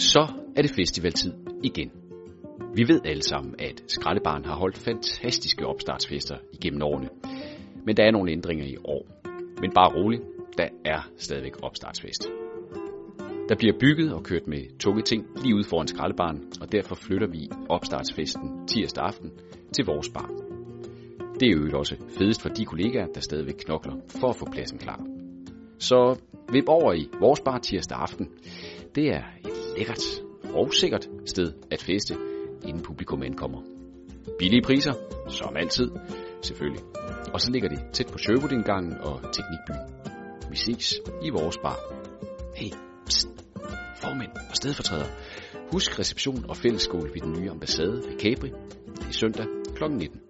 Så er det festivaltid igen. Vi ved alle sammen, at Skraldebaren har holdt fantastiske opstartsfester igennem årene. Men der er nogle ændringer i år. Men bare rolig, der er stadigvæk opstartsfest. Der bliver bygget og kørt med tunge ting lige ude foran skraldebaren, og derfor flytter vi opstartsfesten tirsdag aften til vores bar. Det er jo også fedest for de kollegaer, der stadigvæk knokler for at få pladsen klar. Så vip over i vores bar tirsdag aften. Det er et lækkert og sikkert sted at feste, inden publikum ankommer. Billige priser, som altid, selvfølgelig. Og så ligger det tæt på Sherwood-indgangen og Teknikbyen. Vi ses i vores bar. Hey, pst, formænd og stedfortræder. Husk reception og fællesskole ved den nye ambassade ved Capri. Det er søndag kl. 19.